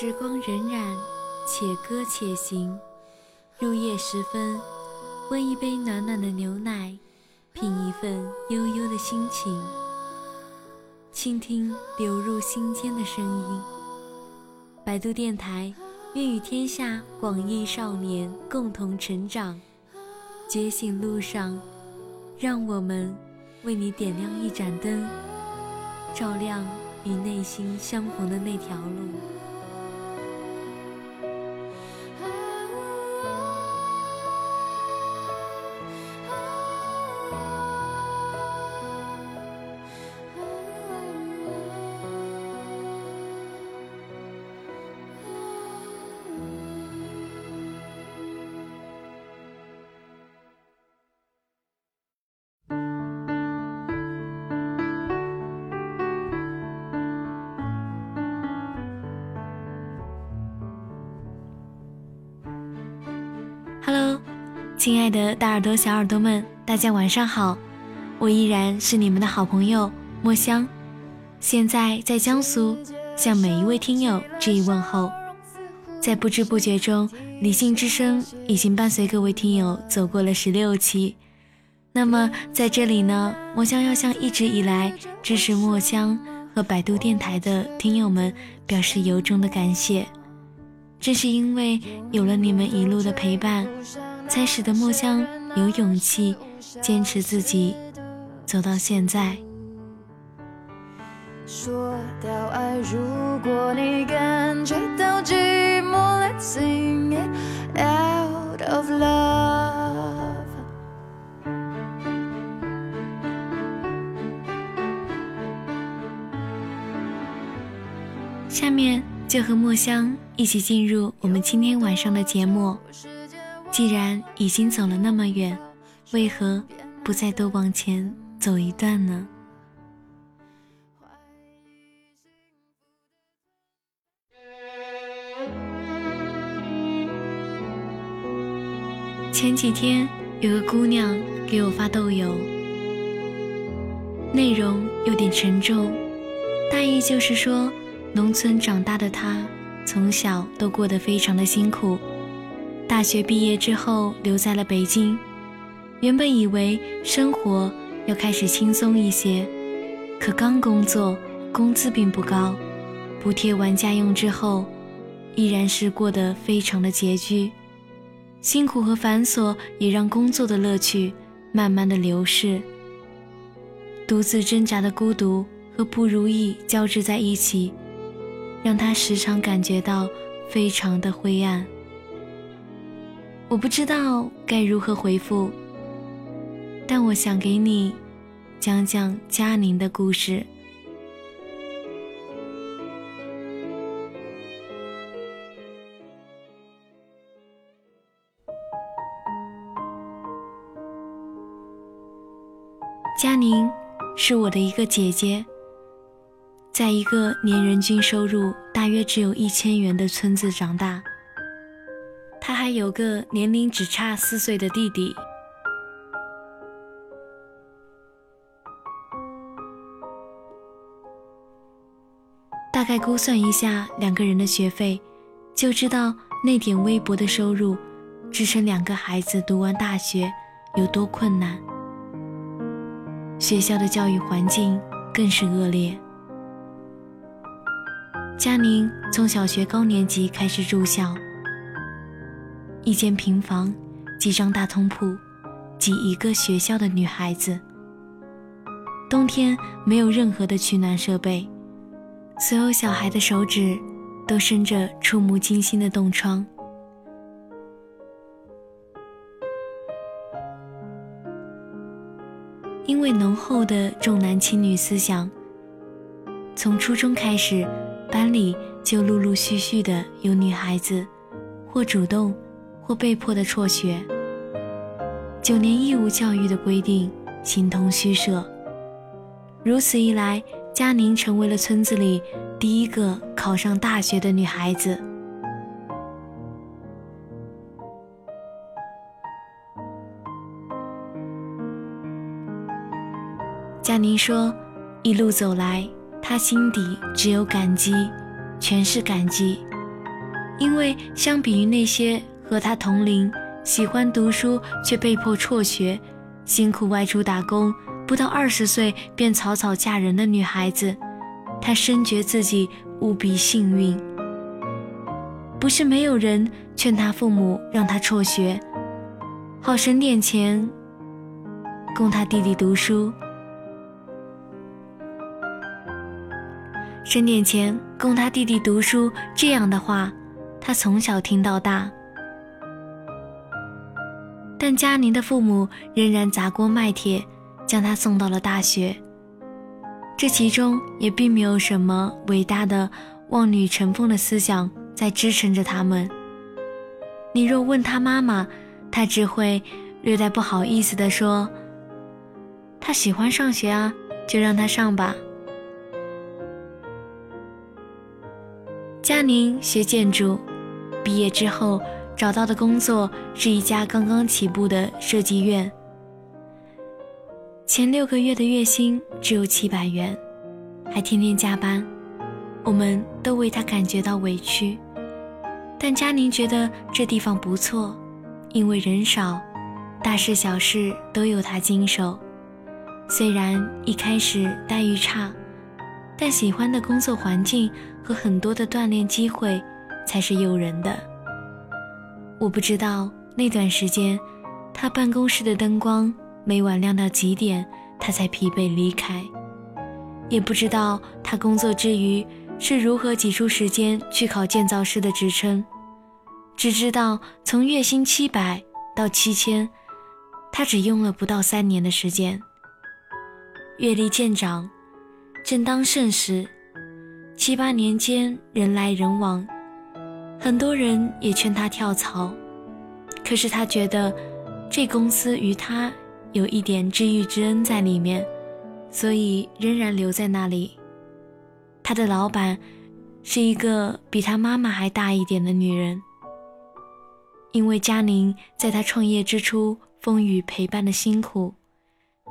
时光荏苒，且歌且行。入夜时分，温一杯暖暖的牛奶，品一份悠悠的心情，倾听流入心间的声音。百度电台，愿与天下广义少年共同成长。觉醒路上，让我们为你点亮一盏灯，照亮与内心相逢的那条路。亲爱的大耳朵、小耳朵们，大家晚上好！我依然是你们的好朋友墨香，现在在江苏，向每一位听友致以问候。在不知不觉中，理性之声已经伴随各位听友走过了十六期。那么在这里呢，墨香要向一直以来支持墨香和百度电台的听友们表示由衷的感谢。正是因为有了你们一路的陪伴。才使得墨香有勇气坚持自己走到现在。说到爱，如果你感觉到寂寞，Let's sing it out of love。下面就和墨香一起进入我们今天晚上的节目。既然已经走了那么远，为何不再多往前走一段呢？前几天有个姑娘给我发豆邮，内容有点沉重，大意就是说，农村长大的她，从小都过得非常的辛苦。大学毕业之后留在了北京，原本以为生活要开始轻松一些，可刚工作，工资并不高，补贴完家用之后，依然是过得非常的拮据，辛苦和繁琐也让工作的乐趣慢慢的流逝，独自挣扎的孤独和不如意交织在一起，让他时常感觉到非常的灰暗。我不知道该如何回复，但我想给你讲讲佳宁的故事。佳宁是我的一个姐姐，在一个年人均收入大约只有一千元的村子长大。他还有个年龄只差四岁的弟弟，大概估算一下两个人的学费，就知道那点微薄的收入，支撑两个孩子读完大学有多困难。学校的教育环境更是恶劣。佳宁从小学高年级开始住校。一间平房，几张大通铺，挤一个学校的女孩子。冬天没有任何的取暖设备，所有小孩的手指都伸着触目惊心的冻疮。因为浓厚的重男轻女思想，从初中开始，班里就陆陆续续的有女孩子，或主动。或被迫的辍学，九年义务教育的规定形同虚设。如此一来，佳宁成为了村子里第一个考上大学的女孩子。佳宁说：“一路走来，她心底只有感激，全是感激。因为相比于那些和他同龄、喜欢读书却被迫辍学、辛苦外出打工、不到二十岁便草草嫁人的女孩子，他深觉自己无比幸运。不是没有人劝他父母让他辍学，好省点钱供他弟弟读书，省点钱供他弟弟读书。这样的话。他从小听到大，但佳宁的父母仍然砸锅卖铁，将她送到了大学。这其中也并没有什么伟大的望女成凤的思想在支撑着他们。你若问他妈妈，他只会略带不好意思地说：“他喜欢上学啊，就让他上吧。”佳宁学建筑。毕业之后找到的工作是一家刚刚起步的设计院，前六个月的月薪只有七百元，还天天加班，我们都为他感觉到委屈。但佳宁觉得这地方不错，因为人少，大事小事都由他经手。虽然一开始待遇差，但喜欢的工作环境和很多的锻炼机会。才是诱人的。我不知道那段时间，他办公室的灯光每晚亮到几点，他才疲惫离开。也不知道他工作之余是如何挤出时间去考建造师的职称。只知道从月薪七百到七千，他只用了不到三年的时间。阅历渐长，正当盛时，七八年间人来人往。很多人也劝他跳槽，可是他觉得这公司与他有一点知遇之恩在里面，所以仍然留在那里。他的老板是一个比他妈妈还大一点的女人，因为佳宁在他创业之初风雨陪伴的辛苦，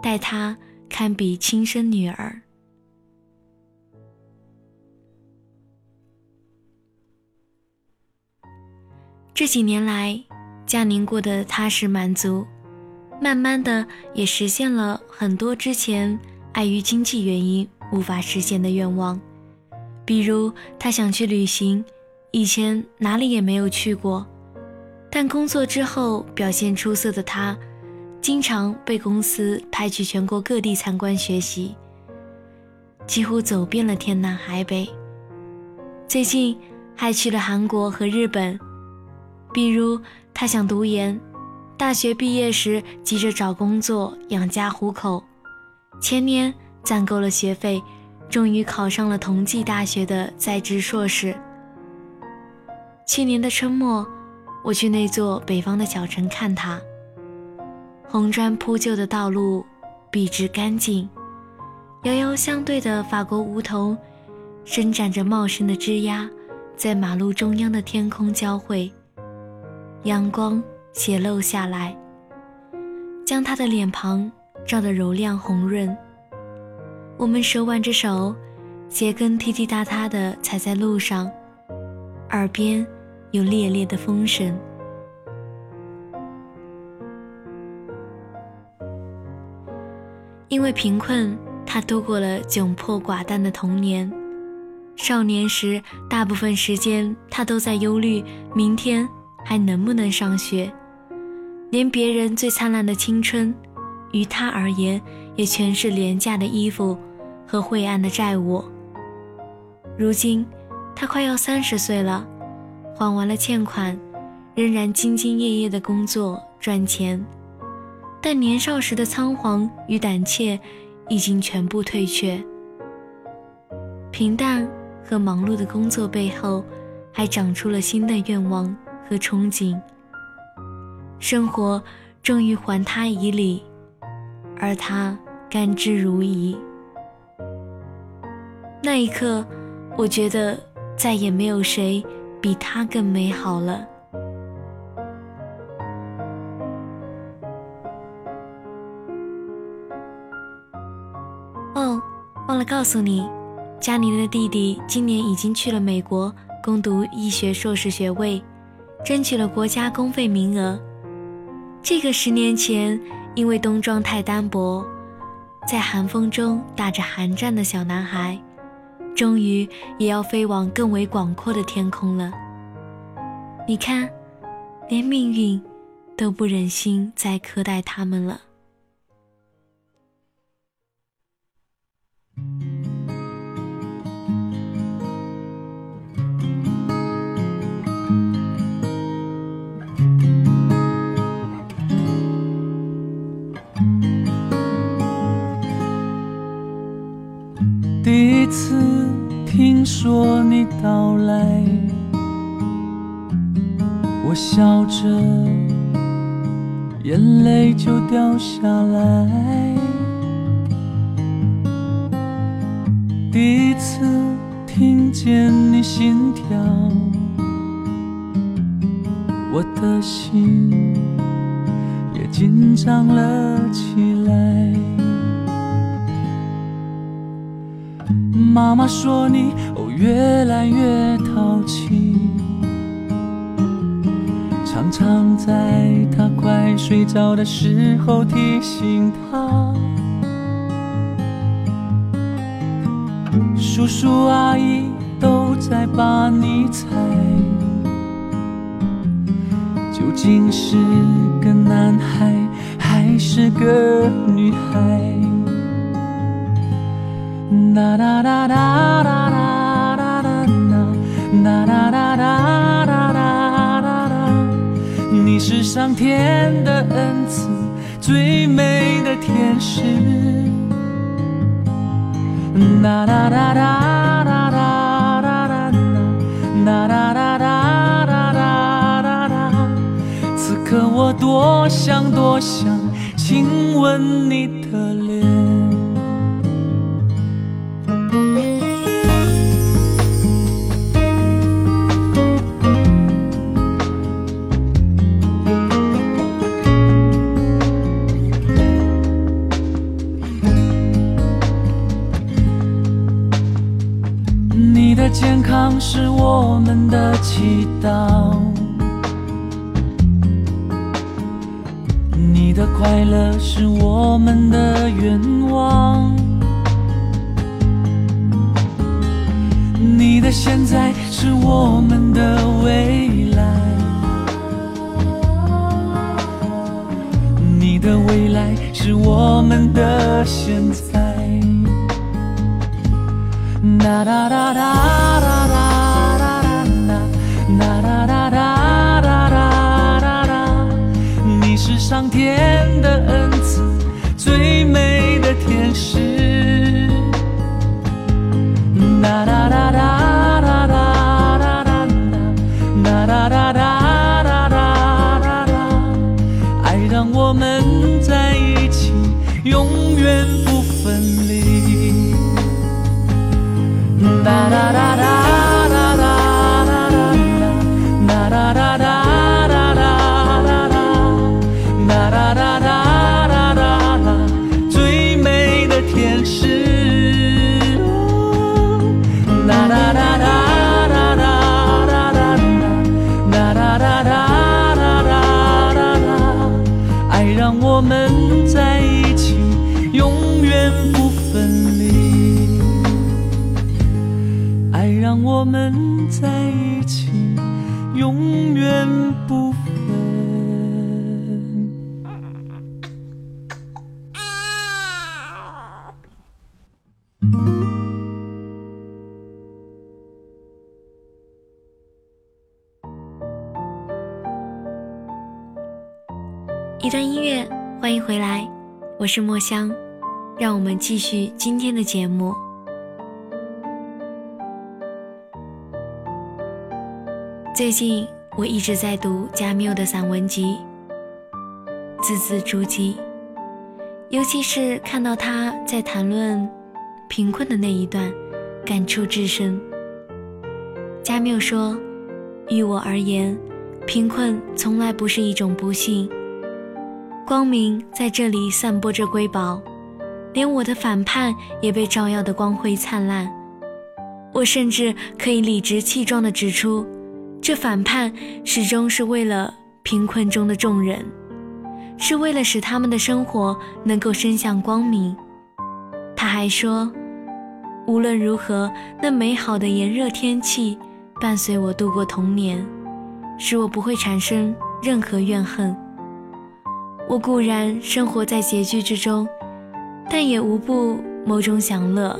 待他堪比亲生女儿。这几年来，佳宁过得踏实满足，慢慢的也实现了很多之前碍于经济原因无法实现的愿望，比如他想去旅行，以前哪里也没有去过，但工作之后表现出色的他，经常被公司派去全国各地参观学习，几乎走遍了天南海北，最近还去了韩国和日本。比如，他想读研，大学毕业时急着找工作养家糊口，前年攒够了学费，终于考上了同济大学的在职硕士。去年的春末，我去那座北方的小城看他，红砖铺就的道路笔直干净，遥遥相对的法国梧桐，伸展着茂盛的枝桠，在马路中央的天空交汇。阳光斜漏下来，将他的脸庞照得柔亮红润。我们手挽着手，鞋跟踢踢踏踏地踩在路上，耳边有烈烈的风声。因为贫困，他度过了窘迫寡淡的童年。少年时，大部分时间他都在忧虑明天。还能不能上学？连别人最灿烂的青春，于他而言也全是廉价的衣服和晦暗的债务。如今，他快要三十岁了，还完了欠款，仍然兢兢业业的工作赚钱，但年少时的仓皇与胆怯已经全部退却。平淡和忙碌的工作背后，还长出了新的愿望。和憧憬，生活终于还他以礼，而他甘之如饴。那一刻，我觉得再也没有谁比他更美好了。哦，忘了告诉你，佳宁的弟弟今年已经去了美国。攻读医学硕士学位，争取了国家公费名额。这个十年前因为冬装太单薄，在寒风中打着寒战的小男孩，终于也要飞往更为广阔的天空了。你看，连命运都不忍心再苛待他们了。次听说你到来，我笑着，眼泪就掉下来。第一次听见你心跳，我的心也紧张了起来。妈妈说你哦越来越淘气，常常在他快睡着的时候提醒他。叔叔阿姨都在把你猜，究竟是个男孩还是个女孩？啦啦啦啦啦啦啦啦啦，啦啦啦啦啦啦啦啦，你是上天的恩赐，最美的天使。啦啦啦啦啦啦啦啦啦，啦啦啦啦啦啦啦啦，此刻我多想多想亲吻你。是我们的祈祷，你的快乐是我们的愿望，你的现在是我们的未来，你的未来是我们的现在。哒哒哒哒哒哒我们在一起，永远不分离。爱让我们在一起，永远不欢迎回来，我是墨香，让我们继续今天的节目。最近我一直在读加缪的散文集，字字珠玑，尤其是看到他在谈论贫困的那一段，感触至深。加缪说：“于我而言，贫困从来不是一种不幸，光明在这里散播着瑰宝，连我的反叛也被照耀的光辉灿烂。我甚至可以理直气壮地指出，这反叛始终是为了贫困中的众人，是为了使他们的生活能够伸向光明。他还说，无论如何，那美好的炎热天气伴随我度过童年，使我不会产生任何怨恨。我固然生活在拮据之中，但也无不某种享乐。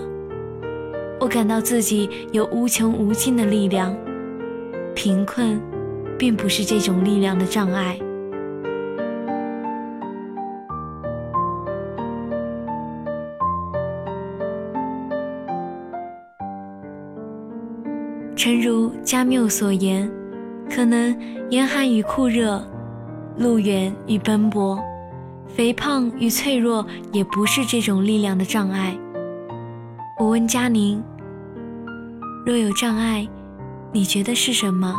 我感到自己有无穷无尽的力量，贫困并不是这种力量的障碍。诚如加缪所言，可能严寒与酷热，路远与奔波，肥胖与脆弱，也不是这种力量的障碍。我问佳宁：“若有障碍，你觉得是什么？”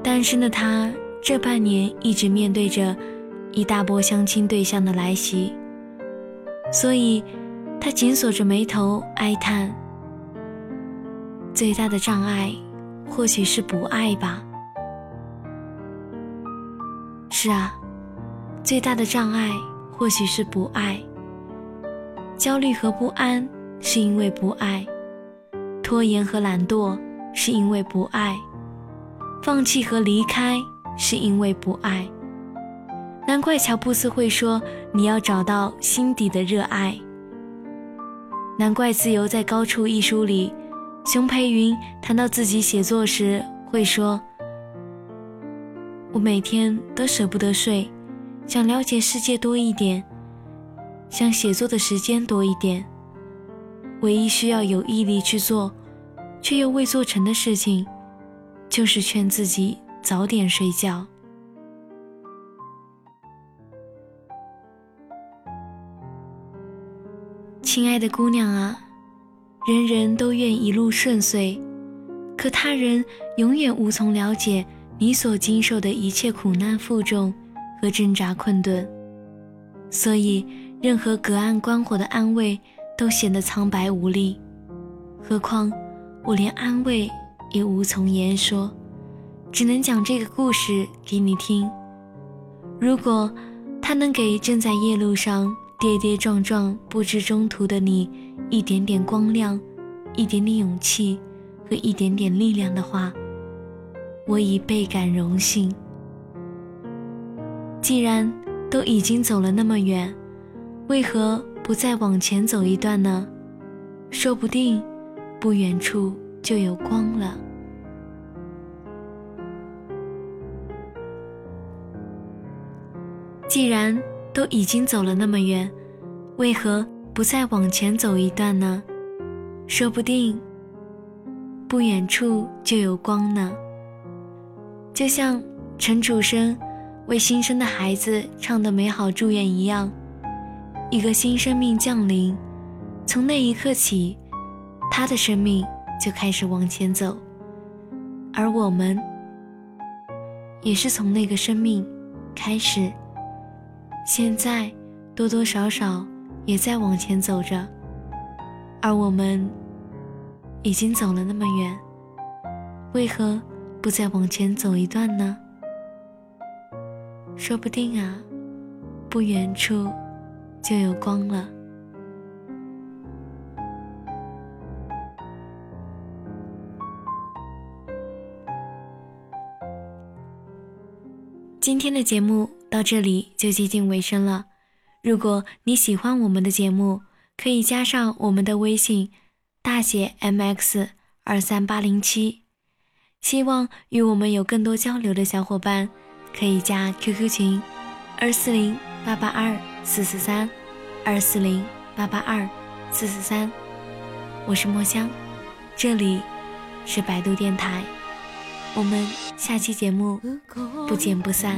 单身的他这半年一直面对着一大波相亲对象的来袭，所以他紧锁着眉头哀叹：“最大的障碍，或许是不爱吧。”是啊，最大的障碍或许是不爱。焦虑和不安是因为不爱，拖延和懒惰是因为不爱，放弃和离开是因为不爱。难怪乔布斯会说：“你要找到心底的热爱。”难怪《自由在高处》一书里，熊培云谈到自己写作时会说：“我每天都舍不得睡，想了解世界多一点。”想写作的时间多一点，唯一需要有毅力去做，却又未做成的事情，就是劝自己早点睡觉。亲爱的姑娘啊，人人都愿一路顺遂，可他人永远无从了解你所经受的一切苦难负重和挣扎困顿，所以。任何隔岸观火的安慰都显得苍白无力，何况我连安慰也无从言说，只能讲这个故事给你听。如果它能给正在夜路上跌跌撞撞、不知中途的你一点点光亮、一点点勇气和一点点力量的话，我已倍感荣幸。既然都已经走了那么远，为何不再往前走一段呢？说不定，不远处就有光了。既然都已经走了那么远，为何不再往前走一段呢？说不定，不远处就有光呢。就像陈楚生为新生的孩子唱的美好祝愿一样。一个新生命降临，从那一刻起，他的生命就开始往前走，而我们也是从那个生命开始，现在多多少少也在往前走着，而我们已经走了那么远，为何不再往前走一段呢？说不定啊，不远处。就有光了。今天的节目到这里就接近尾声了。如果你喜欢我们的节目，可以加上我们的微信大写 M X 二三八零七。希望与我们有更多交流的小伙伴，可以加 QQ 群二四零八八二四四三。二四零八八二四四三，我是墨香，这里是百度电台，我们下期节目不见不散。